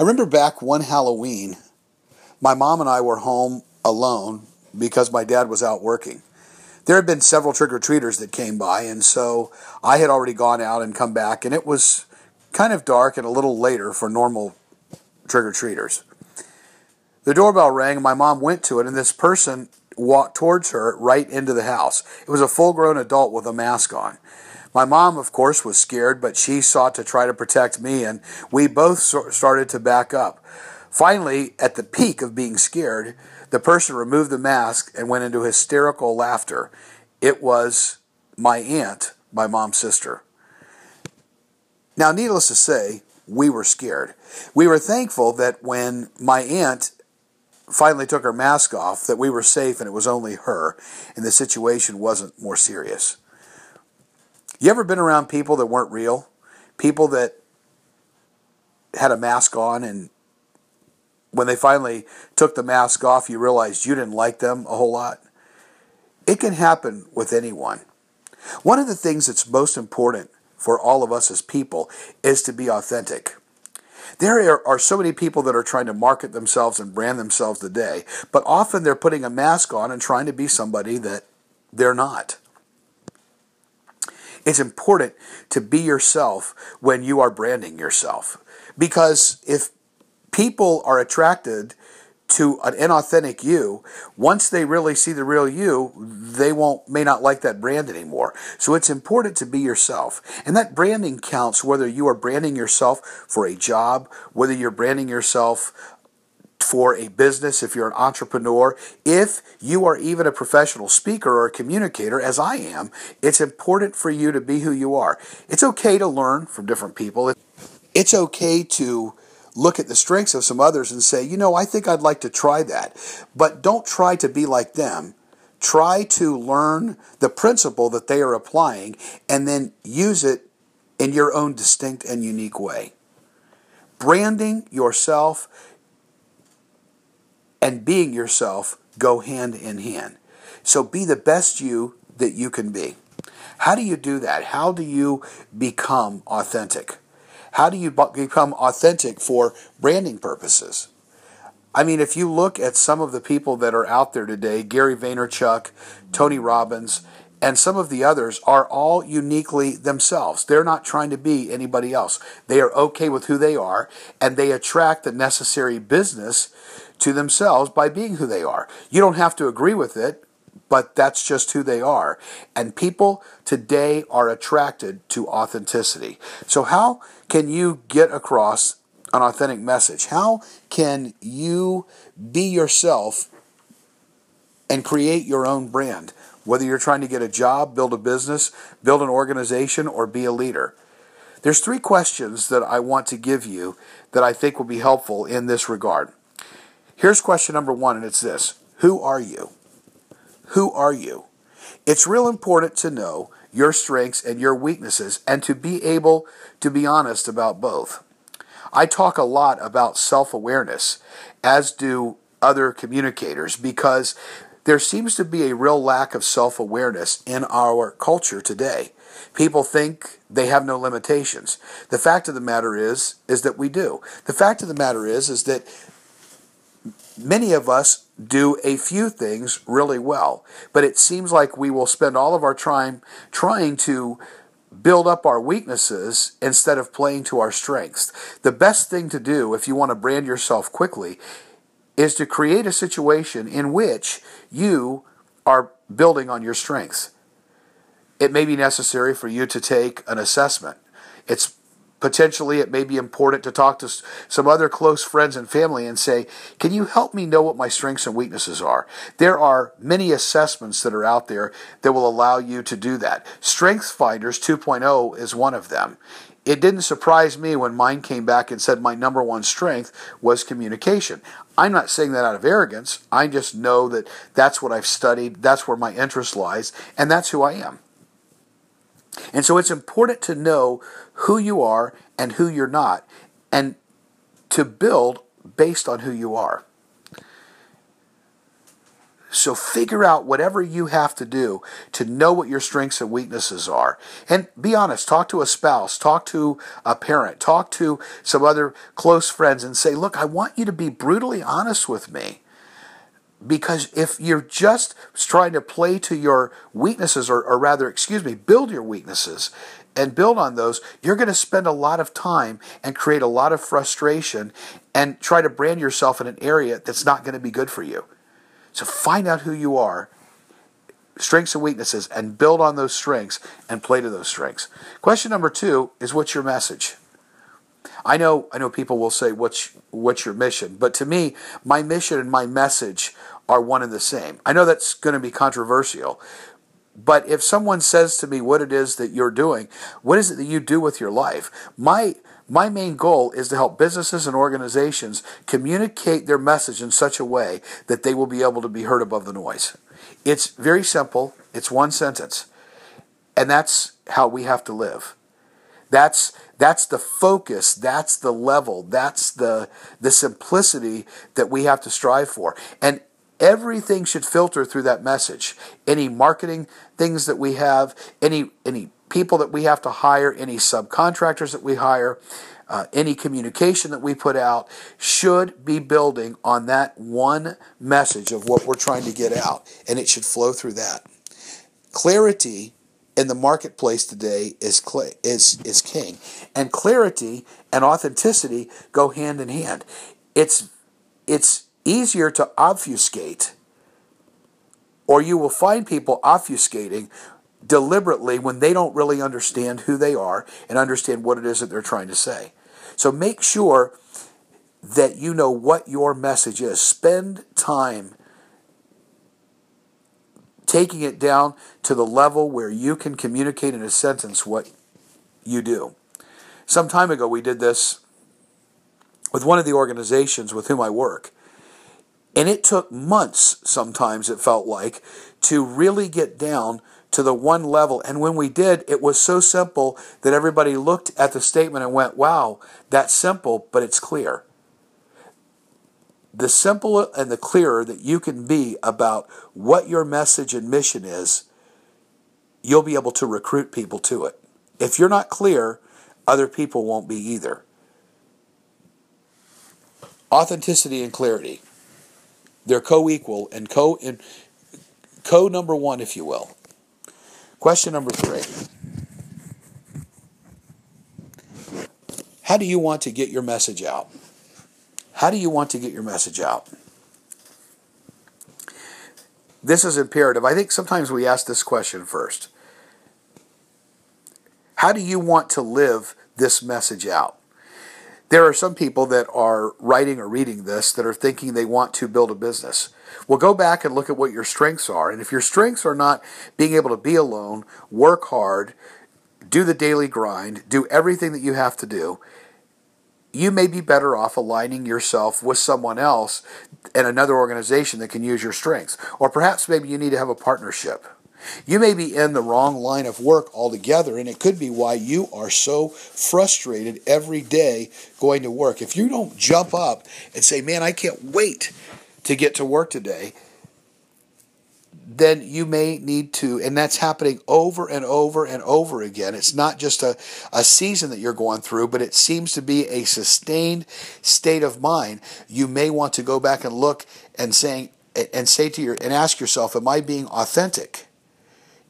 I remember back one Halloween, my mom and I were home alone because my dad was out working. There had been several trick or treaters that came by, and so I had already gone out and come back, and it was kind of dark and a little later for normal trick or treaters. The doorbell rang, and my mom went to it, and this person walked towards her right into the house. It was a full grown adult with a mask on. My mom, of course, was scared, but she sought to try to protect me, and we both started to back up. Finally, at the peak of being scared, the person removed the mask and went into hysterical laughter. It was my aunt, my mom's sister. Now, needless to say, we were scared. We were thankful that when my aunt finally took her mask off, that we were safe and it was only her, and the situation wasn't more serious. You ever been around people that weren't real? People that had a mask on and when they finally took the mask off, you realized you didn't like them a whole lot? It can happen with anyone. One of the things that's most important for all of us as people is to be authentic. There are so many people that are trying to market themselves and brand themselves today, but often they're putting a mask on and trying to be somebody that they're not. It's important to be yourself when you are branding yourself. Because if people are attracted to an inauthentic you, once they really see the real you, they won't may not like that brand anymore. So it's important to be yourself. And that branding counts whether you are branding yourself for a job, whether you're branding yourself for a business, if you're an entrepreneur, if you are even a professional speaker or a communicator, as I am, it's important for you to be who you are. It's okay to learn from different people. It's okay to look at the strengths of some others and say, you know, I think I'd like to try that. But don't try to be like them. Try to learn the principle that they are applying and then use it in your own distinct and unique way. Branding yourself and being yourself go hand in hand. So be the best you that you can be. How do you do that? How do you become authentic? How do you become authentic for branding purposes? I mean, if you look at some of the people that are out there today, Gary Vaynerchuk, Tony Robbins, and some of the others are all uniquely themselves. They're not trying to be anybody else. They are okay with who they are, and they attract the necessary business to themselves by being who they are. You don't have to agree with it, but that's just who they are. And people today are attracted to authenticity. So, how can you get across an authentic message? How can you be yourself and create your own brand? Whether you're trying to get a job, build a business, build an organization, or be a leader. There's three questions that I want to give you that I think will be helpful in this regard. Here's question number one, and it's this Who are you? Who are you? It's real important to know your strengths and your weaknesses and to be able to be honest about both. I talk a lot about self awareness, as do other communicators, because there seems to be a real lack of self awareness in our culture today. People think they have no limitations. The fact of the matter is is that we do. The fact of the matter is is that many of us do a few things really well, but it seems like we will spend all of our time trying to build up our weaknesses instead of playing to our strengths. The best thing to do if you want to brand yourself quickly is to create a situation in which you are building on your strengths. It may be necessary for you to take an assessment. It's Potentially, it may be important to talk to some other close friends and family and say, Can you help me know what my strengths and weaknesses are? There are many assessments that are out there that will allow you to do that. Strengths Finders 2.0 is one of them. It didn't surprise me when mine came back and said my number one strength was communication. I'm not saying that out of arrogance. I just know that that's what I've studied, that's where my interest lies, and that's who I am. And so it's important to know who you are and who you're not, and to build based on who you are. So figure out whatever you have to do to know what your strengths and weaknesses are. And be honest, talk to a spouse, talk to a parent, talk to some other close friends and say, look, I want you to be brutally honest with me. Because if you're just trying to play to your weaknesses, or, or rather, excuse me, build your weaknesses and build on those, you're going to spend a lot of time and create a lot of frustration and try to brand yourself in an area that's not going to be good for you. So find out who you are, strengths and weaknesses, and build on those strengths and play to those strengths. Question number two is what's your message? I know I know people will say what's what's your mission, but to me, my mission and my message are one and the same. I know that's going to be controversial, but if someone says to me what it is that you're doing, what is it that you do with your life? My my main goal is to help businesses and organizations communicate their message in such a way that they will be able to be heard above the noise. It's very simple. It's one sentence. And that's how we have to live. That's that's the focus, that's the level, that's the the simplicity that we have to strive for. And everything should filter through that message. Any marketing things that we have, any any people that we have to hire, any subcontractors that we hire, uh, any communication that we put out should be building on that one message of what we're trying to get out, and it should flow through that. Clarity in the marketplace today is is is king, and clarity and authenticity go hand in hand. It's it's easier to obfuscate, or you will find people obfuscating deliberately when they don't really understand who they are and understand what it is that they're trying to say. So make sure that you know what your message is. Spend time taking it down to the level where you can communicate in a sentence what you do. Some time ago, we did this with one of the organizations with whom I work. And it took months, sometimes it felt like, to really get down to the one level. And when we did, it was so simple that everybody looked at the statement and went, wow, that's simple, but it's clear the simpler and the clearer that you can be about what your message and mission is, you'll be able to recruit people to it. If you're not clear, other people won't be either. Authenticity and clarity. They're co-equal and co co number 1 if you will. Question number 3. How do you want to get your message out? How do you want to get your message out? This is imperative. I think sometimes we ask this question first. How do you want to live this message out? There are some people that are writing or reading this that are thinking they want to build a business. Well, go back and look at what your strengths are. And if your strengths are not being able to be alone, work hard, do the daily grind, do everything that you have to do, you may be better off aligning yourself with someone else and another organization that can use your strengths. Or perhaps maybe you need to have a partnership. You may be in the wrong line of work altogether, and it could be why you are so frustrated every day going to work. If you don't jump up and say, Man, I can't wait to get to work today, then you may need to, and that's happening over and over and over again. It's not just a, a season that you're going through, but it seems to be a sustained state of mind. You may want to go back and look and saying and say to your and ask yourself, Am I being authentic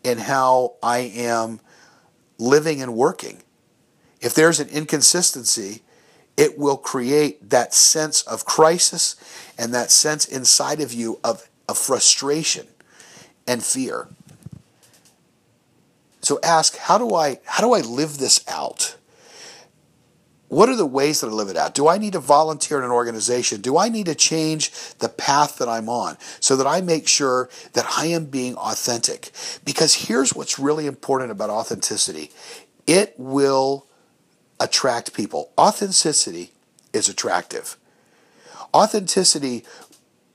in how I am living and working? If there's an inconsistency, it will create that sense of crisis and that sense inside of you of, of frustration and fear. So ask, how do I how do I live this out? What are the ways that I live it out? Do I need to volunteer in an organization? Do I need to change the path that I'm on so that I make sure that I am being authentic? Because here's what's really important about authenticity it will attract people. Authenticity is attractive. Authenticity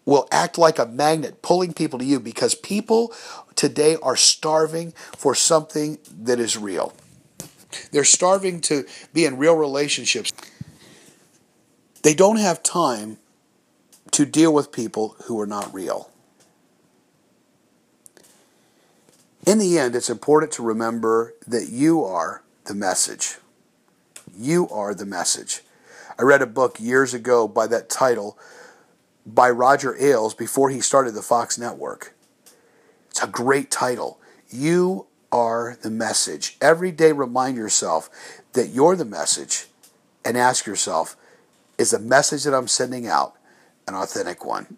will act like a magnet pulling people to you because people today are starving for something that is real. They're starving to be in real relationships. They don't have time to deal with people who are not real. In the end, it's important to remember that you are the message. You are the message. I read a book years ago by that title by Roger Ailes before he started the Fox network. It's a great title. You are the message. Every day, remind yourself that you're the message and ask yourself, is the message that I'm sending out an authentic one?